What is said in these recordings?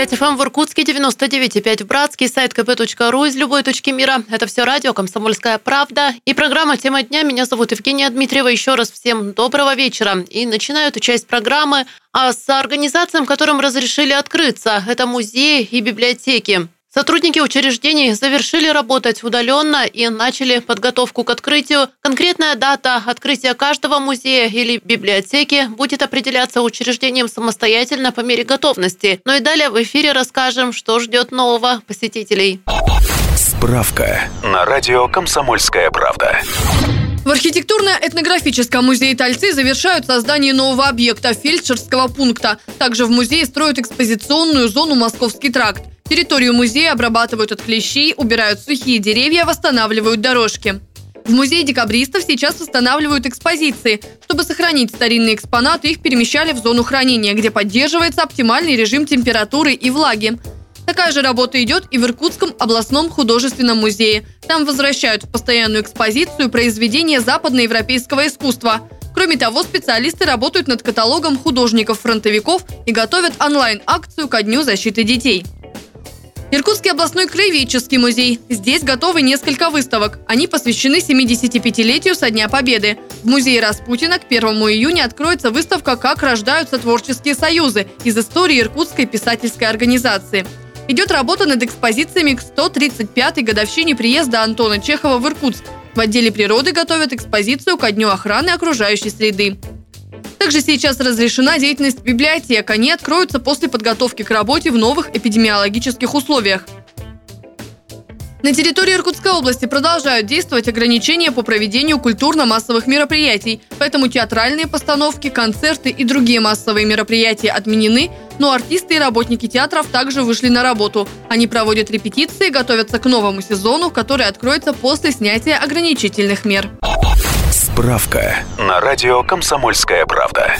101,5 FM в Иркутске, 99,5 в Братске, сайт kp.ru из любой точки мира. Это все радио «Комсомольская правда» и программа «Тема дня». Меня зовут Евгения Дмитриева. Еще раз всем доброго вечера. И начинаю эту часть программы а с организациям, которым разрешили открыться. Это музеи и библиотеки. Сотрудники учреждений завершили работать удаленно и начали подготовку к открытию. Конкретная дата открытия каждого музея или библиотеки будет определяться учреждением самостоятельно по мере готовности. Ну и далее в эфире расскажем, что ждет нового посетителей. Справка на радио «Комсомольская правда». В архитектурно-этнографическом музее Тальцы завершают создание нового объекта – фельдшерского пункта. Также в музее строят экспозиционную зону «Московский тракт». Территорию музея обрабатывают от клещей, убирают сухие деревья, восстанавливают дорожки. В музее декабристов сейчас восстанавливают экспозиции. Чтобы сохранить старинные экспонаты, их перемещали в зону хранения, где поддерживается оптимальный режим температуры и влаги. Такая же работа идет и в Иркутском областном художественном музее. Там возвращают в постоянную экспозицию произведения западноевропейского искусства. Кроме того, специалисты работают над каталогом художников-фронтовиков и готовят онлайн-акцию ко Дню защиты детей. Иркутский областной краеведческий музей. Здесь готовы несколько выставок. Они посвящены 75-летию со Дня Победы. В музее Распутина к 1 июня откроется выставка «Как рождаются творческие союзы» из истории Иркутской писательской организации. Идет работа над экспозициями к 135-й годовщине приезда Антона Чехова в Иркутск. В отделе природы готовят экспозицию ко Дню охраны окружающей среды. Также сейчас разрешена деятельность библиотек. Они откроются после подготовки к работе в новых эпидемиологических условиях. На территории Иркутской области продолжают действовать ограничения по проведению культурно-массовых мероприятий, поэтому театральные постановки, концерты и другие массовые мероприятия отменены, но артисты и работники театров также вышли на работу. Они проводят репетиции, готовятся к новому сезону, который откроется после снятия ограничительных мер. Справка на радио «Комсомольская правда».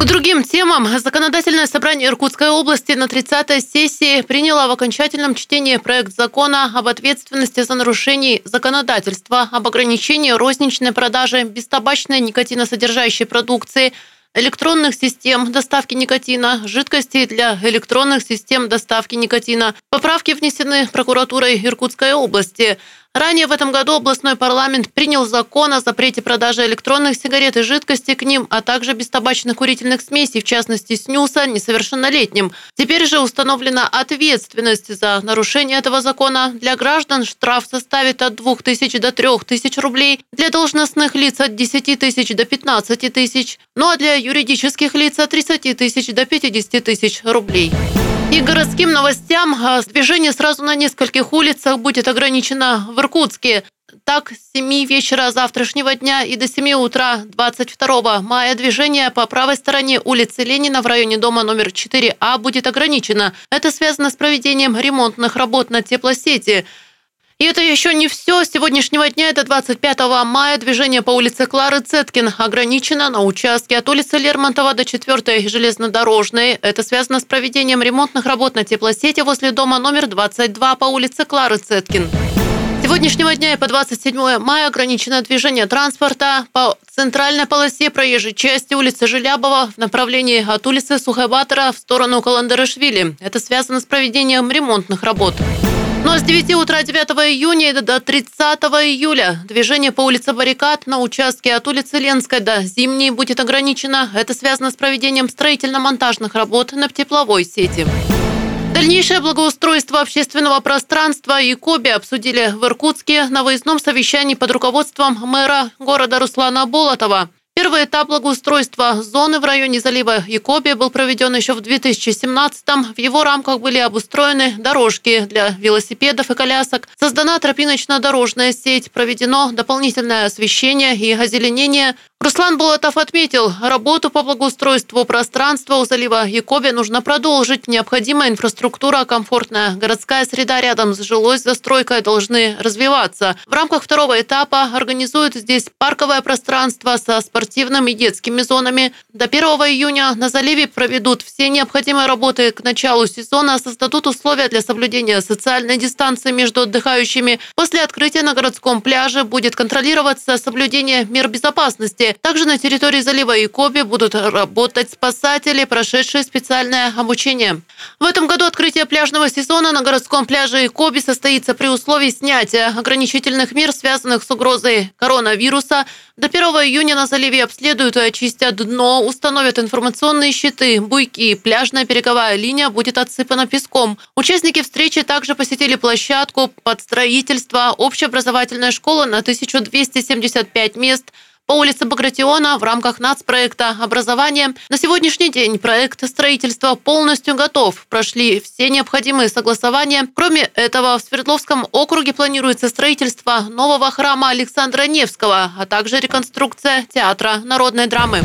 К другим темам. Законодательное собрание Иркутской области на 30-й сессии приняло в окончательном чтении проект закона об ответственности за нарушение законодательства, об ограничении розничной продажи бестабачной никотиносодержащей продукции – электронных систем доставки никотина, жидкостей для электронных систем доставки никотина. Поправки внесены прокуратурой Иркутской области. Ранее в этом году областной парламент принял закон о запрете продажи электронных сигарет и жидкости к ним, а также бестабачных курительных смесей, в частности снюса, несовершеннолетним. Теперь же установлена ответственность за нарушение этого закона. Для граждан штраф составит от 2 тысяч до 3 тысяч рублей, для должностных лиц от 10 тысяч до 15 тысяч, ну а для юридических лиц от 30 тысяч до 50 тысяч рублей. И городским новостям а, движение сразу на нескольких улицах будет ограничено в Иркутске. Так, с 7 вечера завтрашнего дня и до 7 утра 22 мая движение по правой стороне улицы Ленина в районе дома номер 4А будет ограничено. Это связано с проведением ремонтных работ на теплосети. И это еще не все. С сегодняшнего дня, это 25 мая, движение по улице Клары Цеткин ограничено на участке от улицы Лермонтова до 4 железнодорожной. Это связано с проведением ремонтных работ на теплосети возле дома номер 22 по улице Клары Цеткин. С сегодняшнего дня и по 27 мая ограничено движение транспорта по центральной полосе проезжей части улицы Желябова в направлении от улицы Сухайбатора в сторону Каландарашвили. Это связано с проведением ремонтных работ. Ну а с 9 утра 9 июня до 30 июля движение по улице Баррикад на участке от улицы Ленской до Зимней будет ограничено. Это связано с проведением строительно-монтажных работ на тепловой сети. Дальнейшее благоустройство общественного пространства и КОБИ обсудили в Иркутске на выездном совещании под руководством мэра города Руслана Болотова. Первый этап благоустройства зоны в районе залива Якоби был проведен еще в 2017-м. В его рамках были обустроены дорожки для велосипедов и колясок, создана тропиночно-дорожная сеть, проведено дополнительное освещение и озеленение – Руслан Болотов отметил, работу по благоустройству пространства у залива Якоби нужно продолжить. Необходимая инфраструктура, комфортная городская среда рядом с жилой застройкой должны развиваться. В рамках второго этапа организуют здесь парковое пространство со спортивными спортивным и детскими зонами. До 1 июня на заливе проведут все необходимые работы к началу сезона, создадут условия для соблюдения социальной дистанции между отдыхающими. После открытия на городском пляже будет контролироваться соблюдение мер безопасности. Также на территории залива Икоби будут работать спасатели, прошедшие специальное обучение. В этом году открытие пляжного сезона на городском пляже Икоби состоится при условии снятия ограничительных мер, связанных с угрозой коронавируса. До 1 июня на заливе обследуют и очистят дно, установят информационные щиты, буйки. Пляжная береговая линия будет отсыпана песком. Участники встречи также посетили площадку под строительство общеобразовательная школа на 1275 мест – по улице Багратиона в рамках нацпроекта «Образование». На сегодняшний день проект строительства полностью готов. Прошли все необходимые согласования. Кроме этого, в Свердловском округе планируется строительство нового храма Александра Невского, а также реконструкция театра народной драмы.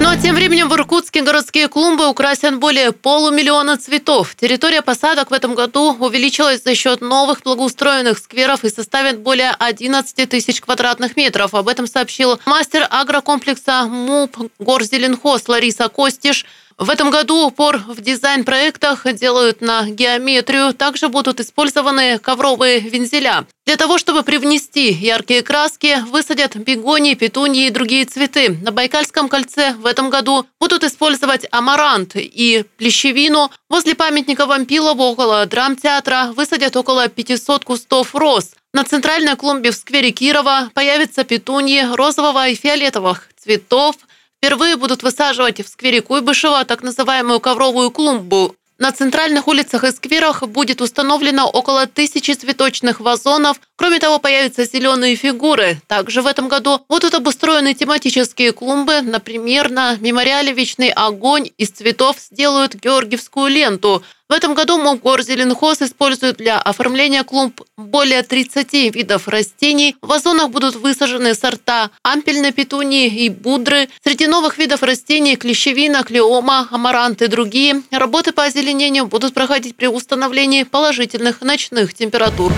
Ну а тем временем в Иркутске городские клумбы украсят более полумиллиона цветов. Территория посадок в этом году увеличилась за счет новых благоустроенных скверов и составит более 11 тысяч квадратных метров. Об этом сообщил мастер агрокомплекса МУП Горзеленхоз Лариса Костиш – в этом году упор в дизайн-проектах делают на геометрию. Также будут использованы ковровые вензеля. Для того, чтобы привнести яркие краски, высадят бегонии, петуньи и другие цветы. На Байкальском кольце в этом году будут использовать амарант и плещевину. Возле памятника Вампилова около драмтеатра высадят около 500 кустов роз. На центральной клумбе в сквере Кирова появятся петуньи розового и фиолетовых цветов – Впервые будут высаживать в сквере Куйбышева так называемую ковровую клумбу. На центральных улицах и скверах будет установлено около тысячи цветочных вазонов. Кроме того, появятся зеленые фигуры. Также в этом году будут обустроены тематические клумбы. Например, на мемориале «Вечный огонь» из цветов сделают георгиевскую ленту. В этом году Мовгорзеленхоз использует для оформления клумб более 30 видов растений. В вазонах будут высажены сорта ампельной петунии и будры. Среди новых видов растений клещевина, клеома, амарант и другие. Работы по озеленению будут проходить при установлении положительных ночных температур.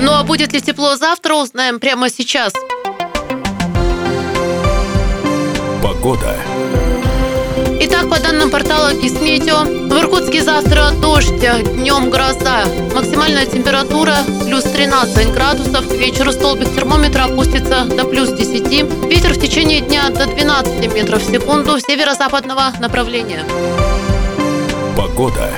Ну а будет ли тепло завтра, узнаем прямо сейчас. Погода. По данным портала Кисметео, в Иркутске завтра дождь, днем гроза. Максимальная температура плюс 13 градусов. К вечеру столбик термометра опустится до плюс 10. Ветер в течение дня до 12 метров в секунду северо-западного направления. Погода.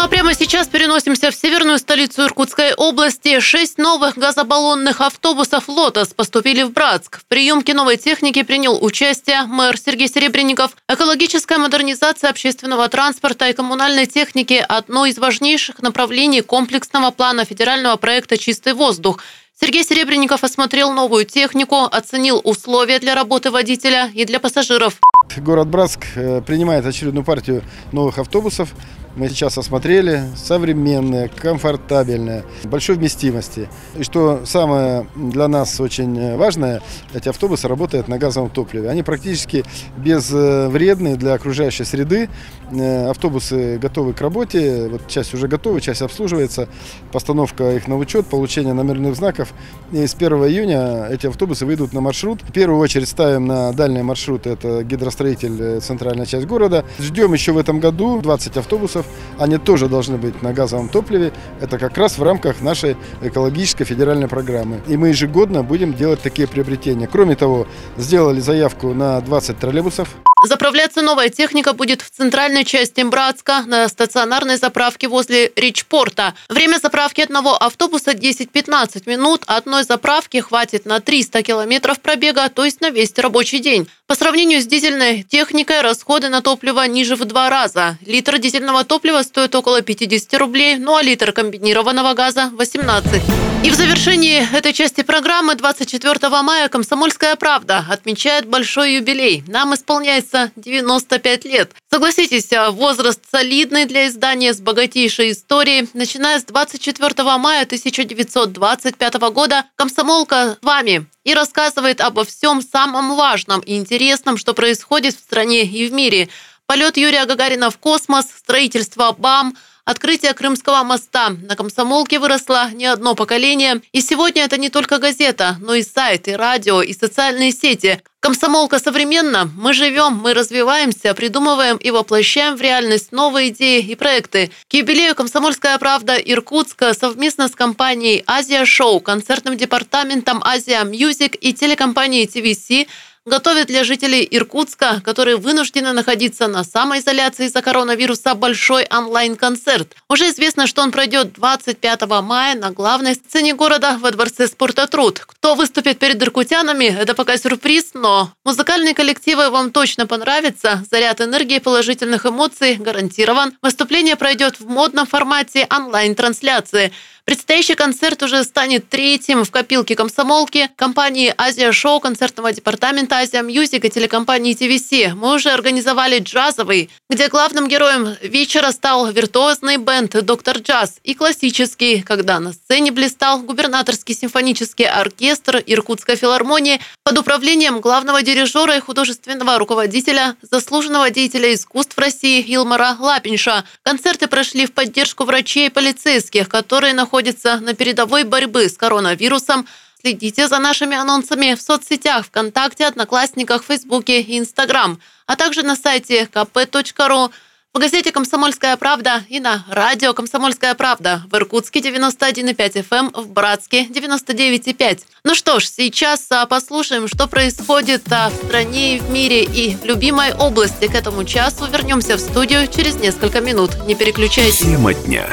Ну а прямо сейчас переносимся в северную столицу Иркутской области. Шесть новых газобаллонных автобусов «Лотос» поступили в Братск. В приемке новой техники принял участие мэр Сергей Серебренников. Экологическая модернизация общественного транспорта и коммунальной техники – одно из важнейших направлений комплексного плана федерального проекта «Чистый воздух». Сергей Серебренников осмотрел новую технику, оценил условия для работы водителя и для пассажиров. Город Братск э, принимает очередную партию новых автобусов мы сейчас осмотрели, современные, комфортабельные, большой вместимости. И что самое для нас очень важное, эти автобусы работают на газовом топливе. Они практически безвредные для окружающей среды. Э, автобусы готовы к работе, вот часть уже готова, часть обслуживается, постановка их на учет, получение номерных знаков. И с 1 июня эти автобусы выйдут на маршрут. В первую очередь ставим на дальний маршрут, это гидростроитель, э, центральная часть города. Ждем еще в этом году 20 автобусов они тоже должны быть на газовом топливе. Это как раз в рамках нашей экологической федеральной программы. И мы ежегодно будем делать такие приобретения. Кроме того, сделали заявку на 20 троллейбусов. Заправляться новая техника будет в центральной части Братска на стационарной заправке возле Ричпорта. Время заправки одного автобуса 10-15 минут. Одной заправки хватит на 300 километров пробега, то есть на весь рабочий день. По сравнению с дизельной техникой расходы на топливо ниже в два раза. Литр дизельного топлива стоит около 50 рублей, ну а литр комбинированного газа – 18. И в завершении этой части программы 24 мая «Комсомольская правда» отмечает большой юбилей. Нам исполняется 95 лет. Согласитесь, возраст солидный для издания с богатейшей историей. Начиная с 24 мая 1925 года «Комсомолка» с вами и рассказывает обо всем самом важном и интересном, что происходит в стране и в мире. Полет Юрия Гагарина в космос, строительство БАМ – Открытие Крымского моста. На комсомолке выросло не одно поколение. И сегодня это не только газета, но и сайт, и радио, и социальные сети. Комсомолка современно. Мы живем, мы развиваемся, придумываем и воплощаем в реальность новые идеи и проекты. К юбилею «Комсомольская правда» Иркутска совместно с компанией «Азия Шоу», концертным департаментом «Азия Мьюзик» и телекомпанией TVC – готовит для жителей Иркутска, которые вынуждены находиться на самоизоляции из-за коронавируса, большой онлайн-концерт. Уже известно, что он пройдет 25 мая на главной сцене города во Дворце спорта «Труд». Кто выступит перед иркутянами, это пока сюрприз, но музыкальные коллективы вам точно понравятся. Заряд энергии и положительных эмоций гарантирован. Выступление пройдет в модном формате онлайн-трансляции – Предстоящий концерт уже станет третьим в копилке комсомолки компании «Азия Шоу», концертного департамента «Азия Мьюзик» и телекомпании ТВС. Мы уже организовали джазовый, где главным героем вечера стал виртуозный бенд «Доктор Джаз» и классический, когда на сцене блистал губернаторский симфонический оркестр Иркутской филармонии под управлением главного дирижера и художественного руководителя, заслуженного деятеля искусств России Илмара Лапинша. Концерты прошли в поддержку врачей и полицейских, которые находятся находится на передовой борьбы с коронавирусом. Следите за нашими анонсами в соцсетях ВКонтакте, Одноклассниках, Фейсбуке и Инстаграм, а также на сайте kp.ru, в газете «Комсомольская правда» и на радио «Комсомольская правда» в Иркутске 91,5 FM, эм, в Братске 99,5. Ну что ж, сейчас а, послушаем, что происходит а, в стране и в мире и в любимой области. К этому часу вернемся в студию через несколько минут. Не переключайтесь. Тема дня.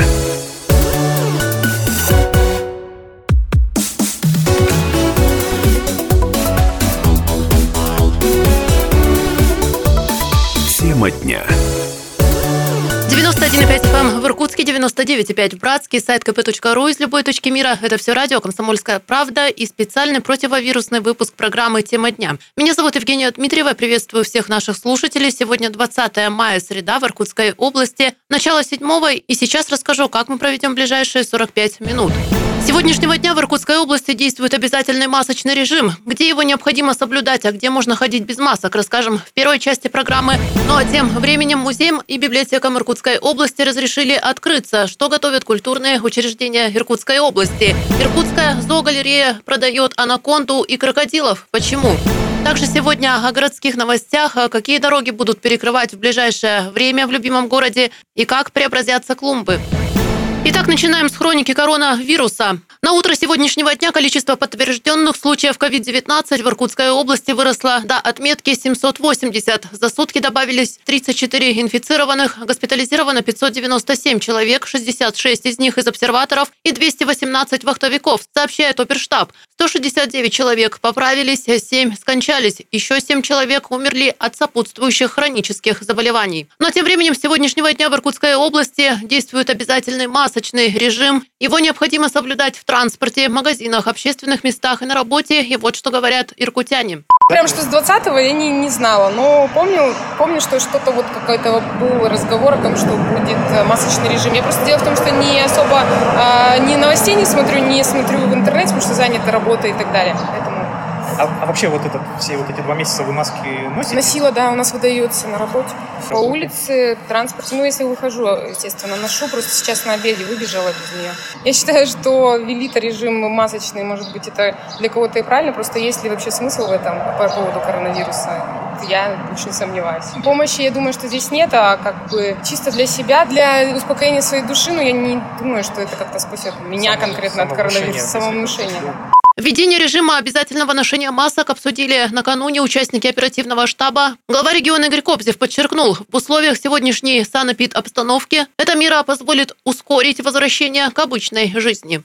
Дня. 91,5 FM в Иркутске, 99,5 в Братске, сайт kp.ru из любой точки мира. Это все радио «Комсомольская правда» и специальный противовирусный выпуск программы «Тема дня». Меня зовут Евгения Дмитриева, приветствую всех наших слушателей. Сегодня 20 мая, среда в Иркутской области, начало седьмого, и сейчас расскажу, как мы проведем ближайшие 45 минут. Сегодняшнего дня в Иркутской области действует обязательный масочный режим. Где его необходимо соблюдать, а где можно ходить без масок, расскажем в первой части программы. Ну а тем временем музеем и библиотекам Иркутской области разрешили открыться, что готовят культурные учреждения Иркутской области. Иркутская зоогалерея продает анаконду и крокодилов. Почему? Также сегодня о городских новостях, какие дороги будут перекрывать в ближайшее время в любимом городе и как преобразятся клумбы. Итак, начинаем с хроники коронавируса. На утро сегодняшнего дня количество подтвержденных случаев COVID-19 в Иркутской области выросло до отметки 780. За сутки добавились 34 инфицированных, госпитализировано 597 человек, 66 из них из обсерваторов и 218 вахтовиков, сообщает оперштаб. 169 человек поправились, 7 скончались, еще 7 человек умерли от сопутствующих хронических заболеваний. Но тем временем с сегодняшнего дня в Иркутской области действует обязательный масочный режим. Его необходимо соблюдать в транспорте, магазинах, общественных местах и на работе. И вот что говорят иркутяне. Прям что с 20-го я не, не знала, но помню, помню, что что-то вот какой-то был разговор о том, что будет э, масочный режим. Я просто дело в том, что не особо, э, ни новостей не смотрю, не смотрю в интернете, потому что занята работа и так далее. Поэтому а, а вообще вот этот, все вот эти два месяца вы маски носите? Носила, да, у нас выдается на работе. По улице, транспорте. Ну, если выхожу, естественно, ношу. Просто сейчас на обеде выбежала без нее. Я считаю, что велита режим масочный, может быть, это для кого-то и правильно. Просто есть ли вообще смысл в этом по поводу коронавируса? Я очень сомневаюсь. Помощи, я думаю, что здесь нет, а как бы чисто для себя, для успокоения своей души, но я не думаю, что это как-то спасет меня Само, конкретно от коронавируса, самовнушение. Введение режима обязательного ношения масок обсудили накануне участники оперативного штаба. Глава региона Игорь Кобзев подчеркнул, в условиях сегодняшней санэпид-обстановки эта мера позволит ускорить возвращение к обычной жизни.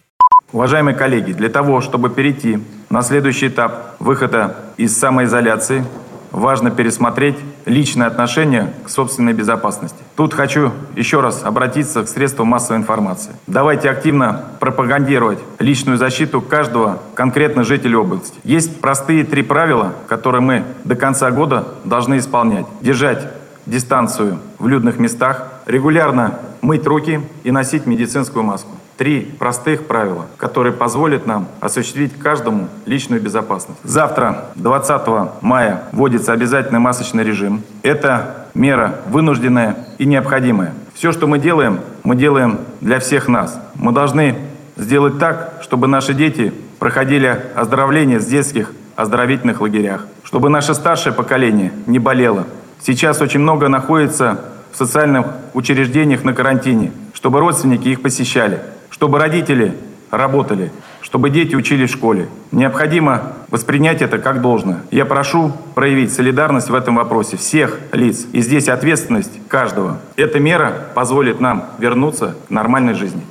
Уважаемые коллеги, для того, чтобы перейти на следующий этап выхода из самоизоляции, важно пересмотреть личное отношение к собственной безопасности. Тут хочу еще раз обратиться к средствам массовой информации. Давайте активно пропагандировать личную защиту каждого конкретно жителя области. Есть простые три правила, которые мы до конца года должны исполнять. Держать дистанцию в людных местах, регулярно мыть руки и носить медицинскую маску. Три простых правила, которые позволят нам осуществить каждому личную безопасность. Завтра, 20 мая, вводится обязательный масочный режим. Это мера вынужденная и необходимая. Все, что мы делаем, мы делаем для всех нас. Мы должны сделать так, чтобы наши дети проходили оздоровление с детских оздоровительных лагерях, чтобы наше старшее поколение не болело. Сейчас очень много находится в социальных учреждениях на карантине, чтобы родственники их посещали, чтобы родители работали, чтобы дети учились в школе. Необходимо воспринять это как должно. Я прошу проявить солидарность в этом вопросе всех лиц. И здесь ответственность каждого. Эта мера позволит нам вернуться к нормальной жизни.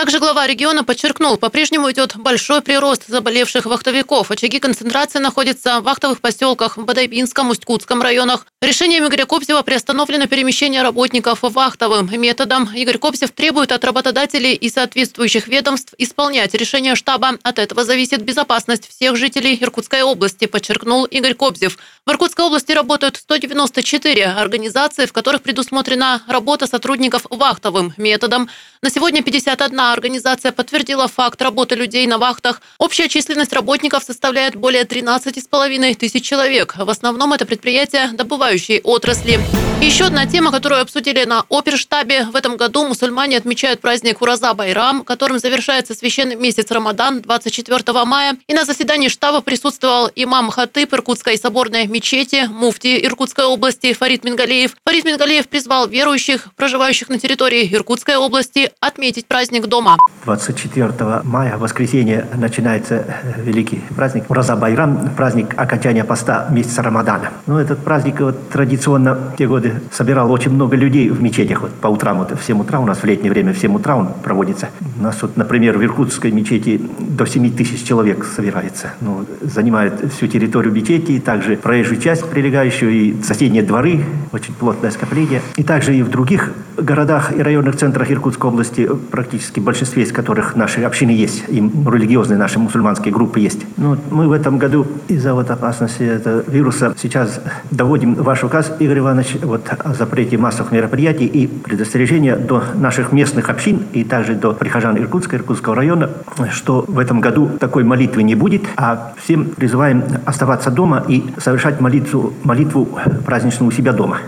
Также глава региона подчеркнул, по-прежнему идет большой прирост заболевших вахтовиков. Очаги концентрации находятся в вахтовых поселках в Бадайбинском, Усть-Кутском районах. Решением Игоря Кобзева приостановлено перемещение работников вахтовым методом. Игорь Кобзев требует от работодателей и соответствующих ведомств исполнять решение штаба. От этого зависит безопасность всех жителей Иркутской области, подчеркнул Игорь Кобзев. В Иркутской области работают 194 организации, в которых предусмотрена работа сотрудников вахтовым методом. На сегодня 51 организация подтвердила факт работы людей на вахтах. Общая численность работников составляет более 13,5 тысяч человек. В основном это предприятия добывающей отрасли. Еще одна тема, которую обсудили на оперштабе. В этом году мусульмане отмечают праздник Ураза Байрам, которым завершается священный месяц Рамадан 24 мая. И на заседании штаба присутствовал имам Хатып Иркутской соборной мечети, муфти Иркутской области Фарид Мингалеев. Фарид Мингалеев призвал верующих, проживающих на территории Иркутской области, отметить праздник дома. 24 мая, воскресенье, начинается э, великий праздник Ураза Байрам, праздник окончания поста месяца Рамадана. Ну, этот праздник вот, традиционно в те годы собирал очень много людей в мечетях. Вот, по утрам, вот, в 7 утра, у нас в летнее время в 7 утра он проводится. У нас, вот, например, в Иркутской мечети до 7 тысяч человек собирается. Ну, занимает всю территорию мечети, также проезжую часть прилегающую и соседние дворы, очень плотное скопление. И также и в других городах и районных центрах Иркутской области, практически в большинстве из которых наши общины есть, и религиозные наши мусульманские группы есть. Ну, мы в этом году из-за вот опасности этого вируса сейчас доводим ваш указ, Игорь Иванович, вот о запрете массовых мероприятий и предостережения до наших местных общин и также до прихожан Иркутска, Иркутского района, что в этом году такой молитвы не будет, а всем призываем оставаться дома и совершать молитву, молитву праздничную у себя дома.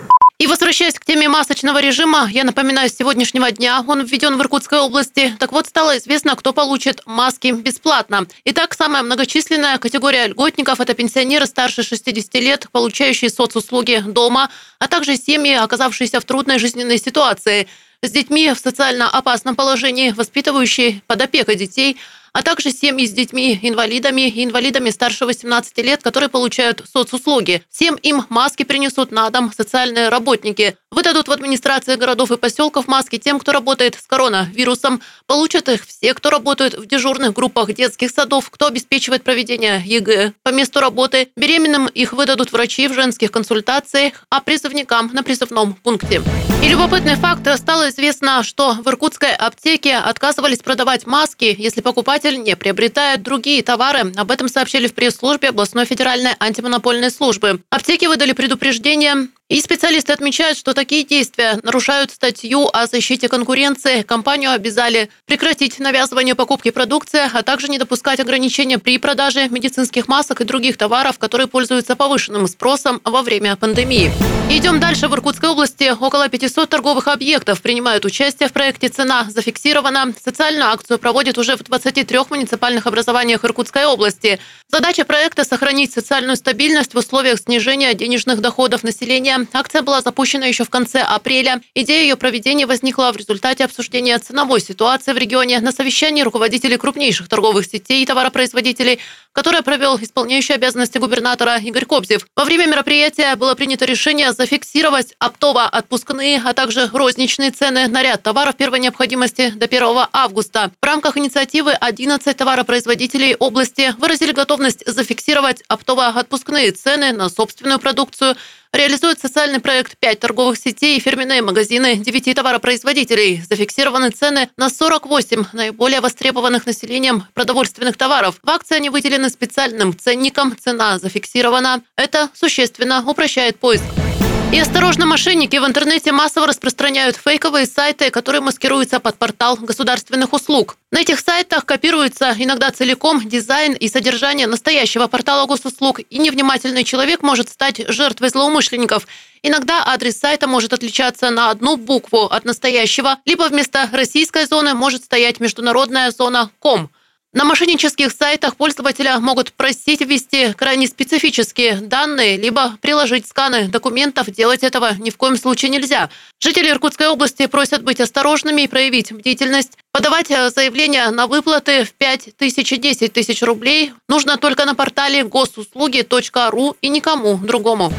Возвращаясь к теме масочного режима, я напоминаю, с сегодняшнего дня он введен в Иркутской области. Так вот, стало известно, кто получит маски бесплатно. Итак, самая многочисленная категория льготников – это пенсионеры старше 60 лет, получающие соцуслуги дома, а также семьи, оказавшиеся в трудной жизненной ситуации, с детьми в социально опасном положении, воспитывающие под опекой детей – а также семьи с детьми-инвалидами и инвалидами старше 18 лет, которые получают соцуслуги. Всем им маски принесут на дом социальные работники. Выдадут в администрации городов и поселков маски тем, кто работает с коронавирусом. Получат их все, кто работает в дежурных группах детских садов, кто обеспечивает проведение ЕГЭ по месту работы. Беременным их выдадут врачи в женских консультациях, а призывникам на призывном пункте. И любопытный факт. Стало известно, что в иркутской аптеке отказывались продавать маски, если покупатель не приобретает другие товары. Об этом сообщили в пресс-службе областной федеральной антимонопольной службы. Аптеки выдали предупреждение и специалисты отмечают, что такие действия нарушают статью о защите конкуренции. Компанию обязали прекратить навязывание покупки продукции, а также не допускать ограничения при продаже медицинских масок и других товаров, которые пользуются повышенным спросом во время пандемии. Идем дальше. В Иркутской области около 500 торговых объектов принимают участие в проекте «Цена зафиксирована». Социальную акцию проводят уже в 23 муниципальных образованиях Иркутской области. Задача проекта – сохранить социальную стабильность в условиях снижения денежных доходов населения Акция была запущена еще в конце апреля. Идея ее проведения возникла в результате обсуждения ценовой ситуации в регионе на совещании руководителей крупнейших торговых сетей и товаропроизводителей, которое провел исполняющий обязанности губернатора Игорь Кобзев. Во время мероприятия было принято решение зафиксировать оптово-отпускные, а также розничные цены на ряд товаров первой необходимости до 1 августа. В рамках инициативы 11 товаропроизводителей области выразили готовность зафиксировать оптово-отпускные цены на собственную продукцию – Реализует социальный проект 5 торговых сетей и фирменные магазины 9 товаропроизводителей. Зафиксированы цены на 48 наиболее востребованных населением продовольственных товаров. В акции они выделены специальным ценником. Цена зафиксирована. Это существенно упрощает поиск. И осторожно, мошенники в интернете массово распространяют фейковые сайты, которые маскируются под портал государственных услуг. На этих сайтах копируется иногда целиком дизайн и содержание настоящего портала госуслуг, и невнимательный человек может стать жертвой злоумышленников. Иногда адрес сайта может отличаться на одну букву от настоящего, либо вместо российской зоны может стоять международная зона «ком». На мошеннических сайтах пользователя могут просить ввести крайне специфические данные, либо приложить сканы документов. Делать этого ни в коем случае нельзя. Жители Иркутской области просят быть осторожными и проявить бдительность. Подавать э, заявление на выплаты в 5 тысяч и 10 тысяч рублей нужно только на портале госуслуги.ру и никому другому.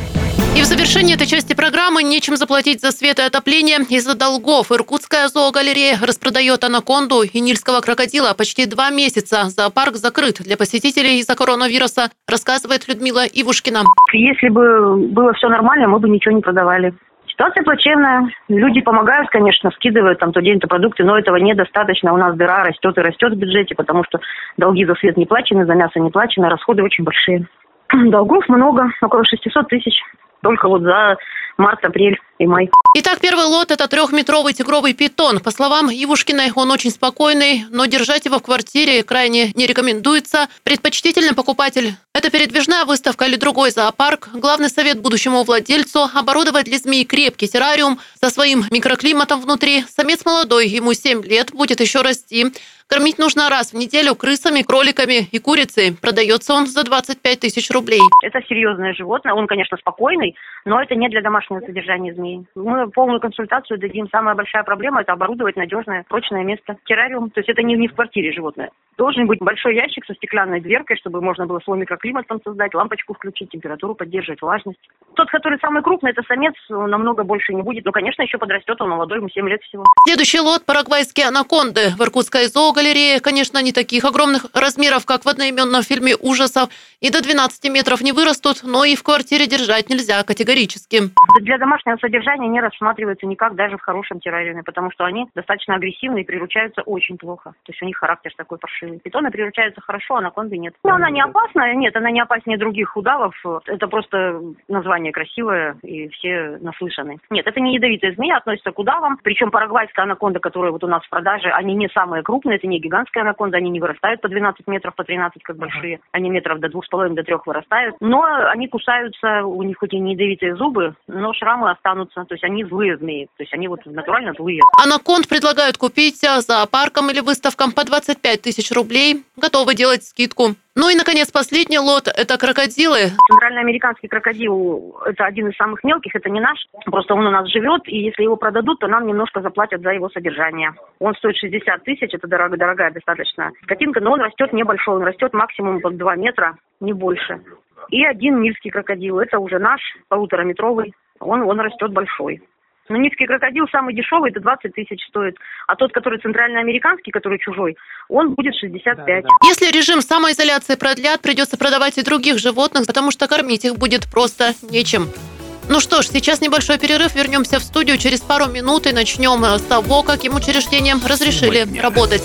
И в завершении этой части программы нечем заплатить за свет и отопление из-за долгов. Иркутская зоогалерея распродает анаконду и нильского крокодила почти два месяца. Зоопарк закрыт для посетителей из-за коронавируса, рассказывает Людмила Ивушкина. Если бы было все нормально, мы бы ничего не продавали. Ситуация плачевная. Люди помогают, конечно, скидывают там то день, то продукты, но этого недостаточно. У нас дыра растет и растет в бюджете, потому что долги за свет не плачены, за мясо не плачены, расходы очень большие. Долгов много, около 600 тысяч только вот за март, апрель и май. Итак, первый лот – это трехметровый тигровый питон. По словам Ивушкиной, он очень спокойный, но держать его в квартире крайне не рекомендуется. Предпочтительный покупатель – это передвижная выставка или другой зоопарк. Главный совет будущему владельцу – оборудовать для змей крепкий террариум со своим микроклиматом внутри. Самец молодой, ему 7 лет, будет еще расти. Кормить нужно раз в неделю крысами, кроликами и курицей. Продается он за 25 тысяч рублей. Это серьезное животное. Он, конечно, спокойный, но это не для домашнего содержания змей. Мы полную консультацию дадим. Самая большая проблема – это оборудовать надежное, прочное место. Террариум, то есть это не, не в квартире животное. Должен быть большой ящик со стеклянной дверкой, чтобы можно было свой микроклимат там создать, лампочку включить, температуру поддерживать, влажность. Тот, который самый крупный, это самец, намного больше не будет. Но, конечно, еще подрастет, он молодой, ему 7 лет всего. Следующий лот – парагвайские анаконды. В Иркутской зоогалерее, конечно, не таких огромных размеров, как в одноименном фильме ужасов. И до 12 метров не вырастут, но и в квартире держать нельзя категорически. Для домашнего содержания не рассматриваются никак даже в хорошем террариуме, потому что они достаточно агрессивны и приручаются очень плохо. То есть у них характер такой паршивый. Питоны приручаются хорошо, а анаконды нет. Но она не опасна, нет, она не опаснее других удавов. Это просто название красивое, и все наслышаны. Нет, это не ядовитая змея, относится к удавам. Причем парагвайская анаконда, которая вот у нас в продаже, они не самые крупные, это не гигантская анаконда, они не вырастают по 12 метров, по 13, как большие. Они метров до двух с половиной, до трех вырастают. Но они кусаются, у них хоть и не ядовитые зубы, но шрамы останутся. То есть они злые змеи. То есть они вот натурально злые. Анаконд предлагают купить зоопарком или выставкам по 25 тысяч рублей. Готовы делать скидку. Ну и, наконец, последний лот – это крокодилы. Центральноамериканский крокодил – это один из самых мелких, это не наш. Просто он у нас живет, и если его продадут, то нам немножко заплатят за его содержание. Он стоит 60 тысяч, это дорого, дорогая достаточно скотинка, но он растет небольшой, он растет максимум под 2 метра, не больше. И один нильский крокодил, это уже наш, полутораметровый, он, он растет большой. Но низкий крокодил самый дешевый, это 20 тысяч стоит. А тот, который центральноамериканский, который чужой, он будет 65. Да, да. Если режим самоизоляции продлят, придется продавать и других животных, потому что кормить их будет просто нечем. Ну что ж, сейчас небольшой перерыв. Вернемся в студию через пару минут и начнем с того, каким учреждениям разрешили работать.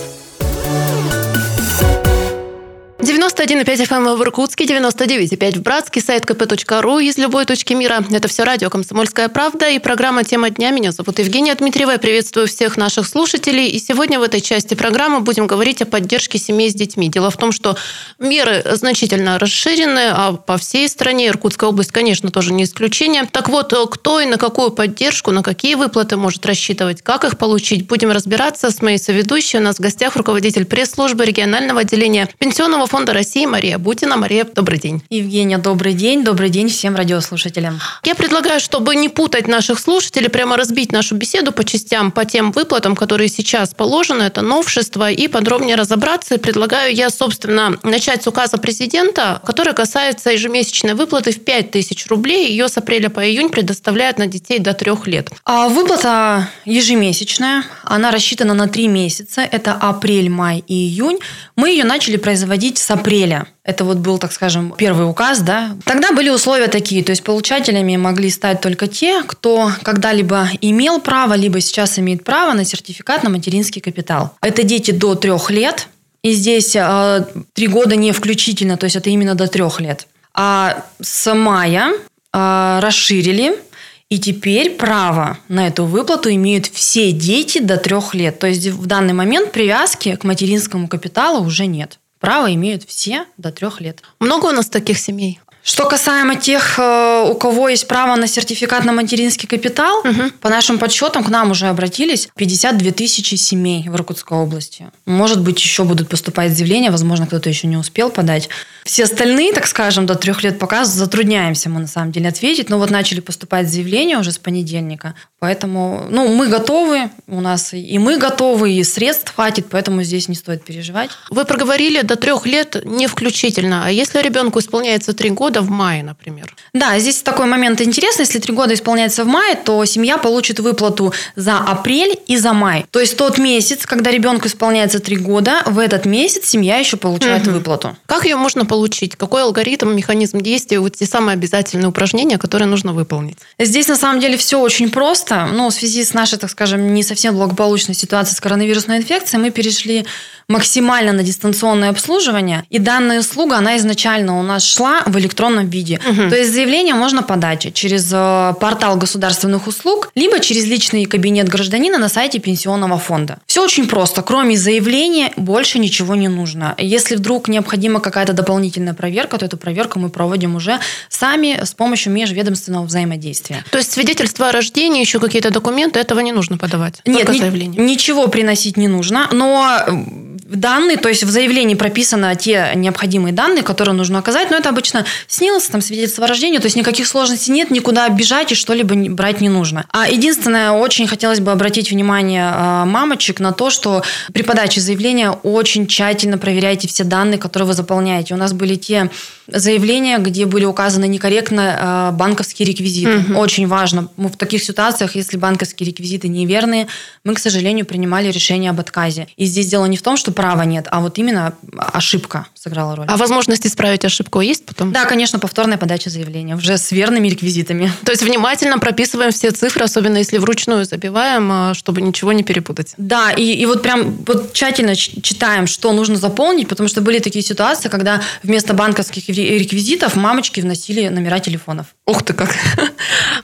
91,5 FM эм в Иркутске, 99,5 в Братске, сайт kp.ru из любой точки мира. Это все радио «Комсомольская правда» и программа «Тема дня». Меня зовут Евгения Дмитриева. Я приветствую всех наших слушателей. И сегодня в этой части программы будем говорить о поддержке семей с детьми. Дело в том, что меры значительно расширены, а по всей стране Иркутская область, конечно, тоже не исключение. Так вот, кто и на какую поддержку, на какие выплаты может рассчитывать, как их получить, будем разбираться с моей соведущей. У нас в гостях руководитель пресс-службы регионального отделения Пенсионного фонда фонда России Мария Бутина. Мария, добрый день. Евгения, добрый день. Добрый день всем радиослушателям. Я предлагаю, чтобы не путать наших слушателей, прямо разбить нашу беседу по частям, по тем выплатам, которые сейчас положены. Это новшество. И подробнее разобраться. И предлагаю я, собственно, начать с указа президента, который касается ежемесячной выплаты в 5 тысяч рублей. Ее с апреля по июнь предоставляют на детей до трех лет. А выплата ежемесячная. Она рассчитана на три месяца. Это апрель, май и июнь. Мы ее начали производить с апреля. Это вот был, так скажем, первый указ, да. Тогда были условия такие, то есть получателями могли стать только те, кто когда-либо имел право, либо сейчас имеет право на сертификат на материнский капитал. Это дети до трех лет, и здесь э, три года не включительно, то есть это именно до трех лет. А с мая э, расширили и теперь право на эту выплату имеют все дети до трех лет. То есть в данный момент привязки к материнскому капиталу уже нет. Право имеют все до трех лет. Много у нас таких семей? Что касаемо тех, э, у кого есть право на сертификат на материнский капитал, угу. по нашим подсчетам к нам уже обратились 52 тысячи семей в Иркутской области. Может быть, еще будут поступать заявления, возможно, кто-то еще не успел подать. Все остальные, так скажем, до трех лет пока затрудняемся мы на самом деле ответить. Но вот начали поступать заявления уже с понедельника. Поэтому ну, мы готовы, у нас и мы готовы, и средств хватит, поэтому здесь не стоит переживать. Вы проговорили до трех лет не включительно. А если ребенку исполняется три года в мае, например? Да, здесь такой момент интересный. Если три года исполняется в мае, то семья получит выплату за апрель и за май. То есть тот месяц, когда ребенку исполняется три года, в этот месяц семья еще получает угу. выплату. Как ее можно получить? получить? Какой алгоритм, механизм действия, вот те самые обязательные упражнения, которые нужно выполнить? Здесь на самом деле все очень просто. Ну, в связи с нашей, так скажем, не совсем благополучной ситуацией с коронавирусной инфекцией, мы перешли максимально на дистанционное обслуживание. И данная услуга, она изначально у нас шла в электронном виде. Угу. То есть заявление можно подать через э, портал государственных услуг, либо через личный кабинет гражданина на сайте пенсионного фонда. Все очень просто. Кроме заявления больше ничего не нужно. Если вдруг необходима какая-то дополнительная проверка, то эту проверку мы проводим уже сами с помощью межведомственного взаимодействия. То есть свидетельство о рождении, еще какие-то документы, этого не нужно подавать? Нет, ни, заявление. ничего приносить не нужно, но данные, то есть в заявлении прописаны те необходимые данные, которые нужно оказать, но это обычно СНИЛС, там свидетельство о рождении, то есть никаких сложностей нет, никуда бежать и что-либо брать не нужно. А единственное, очень хотелось бы обратить внимание а, мамочек на то, что при подаче заявления очень тщательно проверяйте все данные, которые вы заполняете. У нас были те заявления, где были указаны некорректно а, банковские реквизиты. Угу. Очень важно. Мы в таких ситуациях, если банковские реквизиты неверные, мы, к сожалению, принимали решение об отказе. И здесь дело не в том, что права нет, а вот именно ошибка сыграла роль. А возможность исправить ошибку есть потом? Да, конечно, повторная подача заявления, уже с верными реквизитами. То есть внимательно прописываем все цифры, особенно если вручную забиваем, а, чтобы ничего не перепутать. Да, и, и вот прям вот тщательно читаем, что нужно заполнить, потому что были такие ситуации, когда вместо банковских реквизитов мамочки вносили номера телефонов. Ух ты как!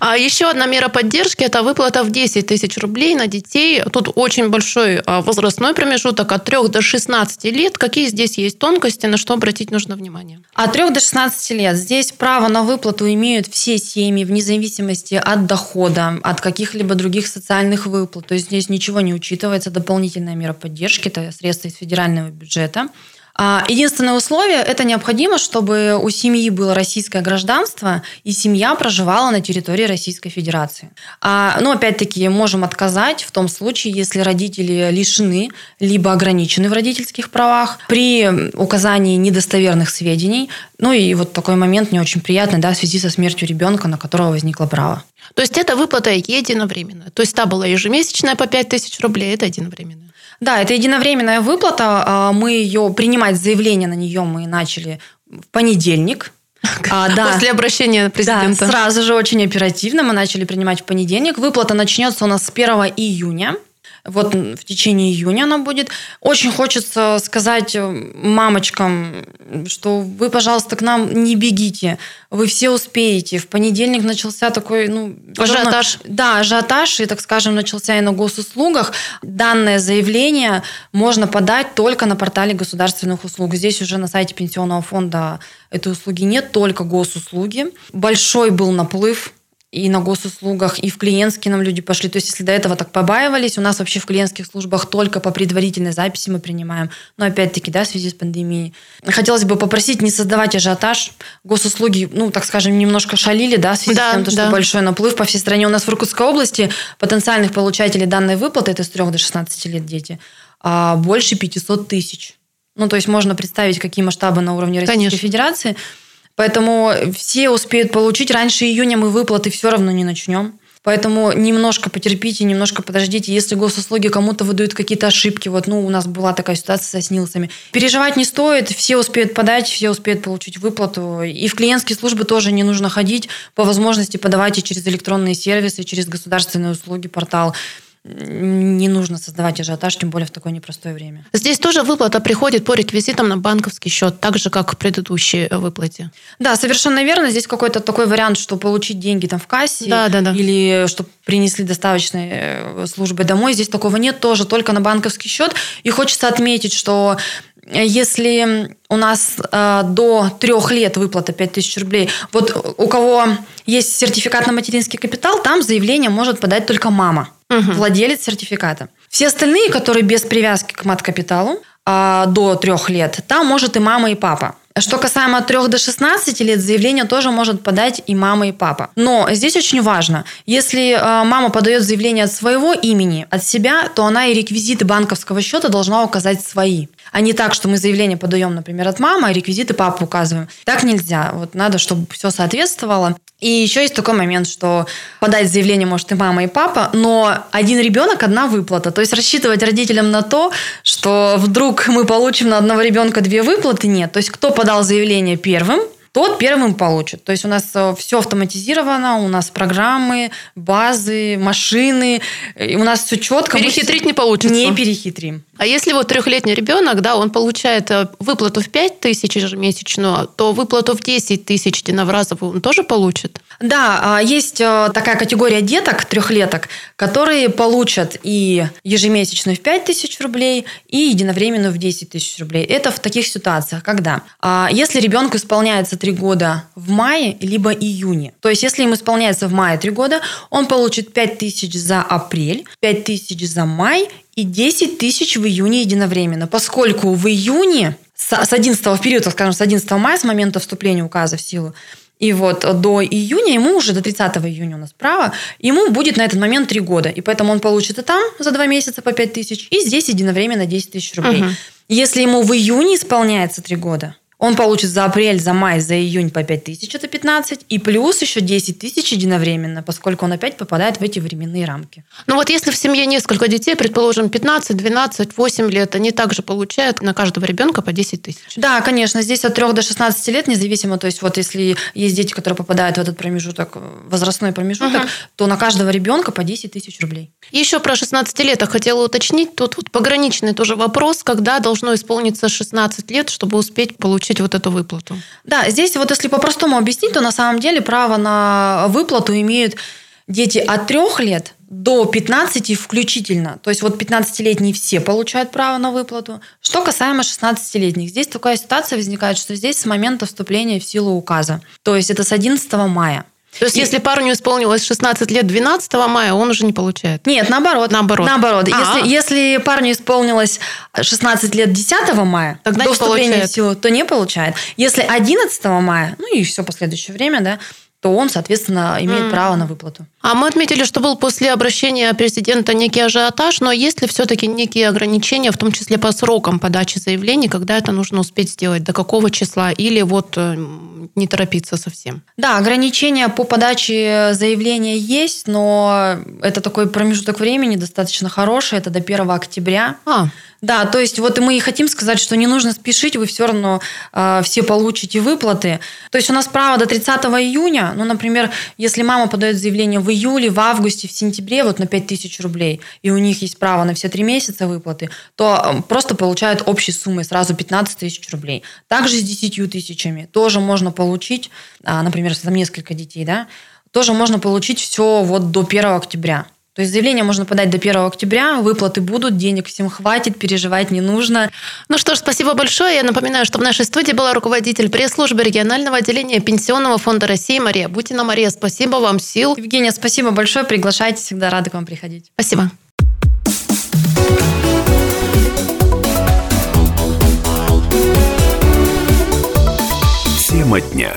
А еще одна мера поддержки – это выплата в 10 тысяч рублей на детей. Тут очень большой а, возрастной промежуток от 3 до 16 лет. Какие здесь есть тонкости, на что обратить нужно внимание? От 3 до 16 лет. Здесь право на выплату имеют все семьи вне зависимости от дохода, от каких-либо других социальных выплат. То есть здесь ничего не учитывается. Дополнительная мера поддержки – это средства из федерального бюджета. А, единственное условие – это необходимо, чтобы у семьи было российское гражданство, и семья проживала на территории Российской Федерации. А, ну, опять-таки, можем отказать в том случае, если родители лишены либо ограничены в родительских правах при указании недостоверных сведений. Ну и вот такой момент не очень приятный, да, в связи со смертью ребенка, на которого возникло право. То есть это выплата единовременная. То есть та была ежемесячная по 5 тысяч рублей, это единовременная. Да, это единовременная выплата. А, мы ее принимать заявление на нее мы начали в понедельник. А, да. После обращения президента. Да, сразу же очень оперативно мы начали принимать в понедельник. Выплата начнется у нас с 1 июня. Вот в течение июня она будет. Очень хочется сказать э, мамочкам, что вы, пожалуйста, к нам не бегите. Вы все успеете. В понедельник начался такой... Ну, ажиотаж. Да, ажиотаж. И, так скажем, начался и на госуслугах. Данное заявление можно подать только на портале государственных услуг. Здесь уже на сайте пенсионного фонда этой услуги нет, только госуслуги. Большой был наплыв и на госуслугах, и в клиентские нам люди пошли. То есть, если до этого так побаивались, у нас вообще в клиентских службах только по предварительной записи мы принимаем. Но опять-таки, да, в связи с пандемией. Хотелось бы попросить не создавать ажиотаж. Госуслуги, ну, так скажем, немножко шалили, да, в связи да, с тем, что да. большой наплыв по всей стране. У нас в Иркутской области потенциальных получателей данной выплаты, это с 3 до 16 лет дети, а больше 500 тысяч. Ну, то есть можно представить, какие масштабы на уровне Российской Конечно. Федерации – Поэтому все успеют получить. Раньше июня мы выплаты все равно не начнем. Поэтому немножко потерпите, немножко подождите. Если госуслуги кому-то выдают какие-то ошибки, вот, ну, у нас была такая ситуация со СНИЛСами, переживать не стоит, все успеют подать, все успеют получить выплату. И в клиентские службы тоже не нужно ходить. По возможности подавайте через электронные сервисы, через государственные услуги, портал не нужно создавать ажиотаж, тем более в такое непростое время. Здесь тоже выплата приходит по реквизитам на банковский счет, так же, как в предыдущей э, выплате. Да, совершенно верно. Здесь какой-то такой вариант, что получить деньги там в кассе да, да, да. или чтобы принесли доставочные э, службы домой. Здесь такого нет, тоже только на банковский счет. И хочется отметить, что если у нас э, до трех лет выплата 5000 рублей, вот у кого есть сертификат на материнский капитал, там заявление может подать только мама, угу. владелец сертификата. Все остальные, которые без привязки к мат-капиталу, э, до трех лет, там может и мама, и папа. Что касаемо от 3 до 16 лет, заявление тоже может подать и мама, и папа. Но здесь очень важно, если э, мама подает заявление от своего имени, от себя, то она и реквизиты банковского счета должна указать свои. А не так, что мы заявление подаем, например, от мамы, а реквизиты папы указываем. Так нельзя. Вот надо, чтобы все соответствовало. И еще есть такой момент, что подать заявление может и мама, и папа, но один ребенок – одна выплата. То есть рассчитывать родителям на то, что вдруг мы получим на одного ребенка две выплаты, нет. То есть кто подал заявление первым, тот первым получит. То есть у нас э, все автоматизировано, у нас программы, базы, машины, и у нас все четко. Перехитрить не получится. Не перехитрим. А если вот трехлетний ребенок, да, он получает э, выплату в 5 тысяч ежемесячную, то выплату в 10 тысяч единоразовую он тоже получит? Да, а, есть э, такая категория деток, трехлеток, которые получат и ежемесячную в 5 тысяч рублей, и единовременную в 10 тысяч рублей. Это в таких ситуациях, когда? А, если ребенку исполняется 3 года в мае, либо июне. То есть, если ему исполняется в мае 3 года, он получит 5 тысяч за апрель, 5 тысяч за май и 10 тысяч в июне единовременно. Поскольку в июне, с 11 в период, скажем, с 11 мая, с момента вступления указа в силу, и вот до июня ему уже, до 30 июня у нас право, ему будет на этот момент 3 года. И поэтому он получит и там за 2 месяца по 5 тысяч, и здесь единовременно 10 тысяч рублей. Угу. Если ему в июне исполняется 3 года, он получит за апрель, за май, за июнь по 5 тысяч, это 15, и плюс еще 10 тысяч единовременно, поскольку он опять попадает в эти временные рамки. Ну вот если в семье несколько детей, предположим, 15, 12, 8 лет, они также получают на каждого ребенка по 10 тысяч. Да, конечно, здесь от 3 до 16 лет независимо, то есть вот если есть дети, которые попадают в этот промежуток, возрастной промежуток, угу. то на каждого ребенка по 10 тысяч рублей. Еще про 16 лет я хотела уточнить, тут вот пограничный тоже вопрос, когда должно исполниться 16 лет, чтобы успеть получить получить вот эту выплату. Да, здесь вот если по-простому объяснить, то на самом деле право на выплату имеют дети от трех лет до 15 включительно. То есть вот 15-летние все получают право на выплату. Что касаемо 16-летних, здесь такая ситуация возникает, что здесь с момента вступления в силу указа. То есть это с 11 мая. То есть, и... если парню исполнилось 16 лет 12 мая, он уже не получает? Нет, наоборот. Наоборот. Наоборот. Если, если парню исполнилось 16 лет 10 мая, Тогда до вступления получает. в силу, то не получает. Если 11 мая, ну и все последующее время, да, то он, соответственно, имеет mm. право на выплату. А мы отметили, что был после обращения президента некий ажиотаж, но есть ли все-таки некие ограничения, в том числе по срокам подачи заявлений, когда это нужно успеть сделать, до какого числа, или вот э, не торопиться совсем? Да, ограничения по подаче заявления есть, но это такой промежуток времени достаточно хороший, это до 1 октября. А. Да, то есть вот мы и хотим сказать, что не нужно спешить, вы все равно э, все получите выплаты. То есть у нас право до 30 июня, ну, например, если мама подает заявление в июле, в августе, в сентябре вот на 5 тысяч рублей, и у них есть право на все три месяца выплаты, то просто получают общей суммой сразу 15 тысяч рублей. Также с 10 тысячами тоже можно получить, а, например, если там несколько детей, да, тоже можно получить все вот до 1 октября. То есть заявление можно подать до 1 октября, выплаты будут, денег всем хватит, переживать не нужно. Ну что ж, спасибо большое. Я напоминаю, что в нашей студии была руководитель пресс-службы регионального отделения Пенсионного фонда России Мария Бутина. Мария, спасибо вам сил. Евгения, спасибо большое. Приглашайте, всегда рада к вам приходить. Спасибо. Тема дня.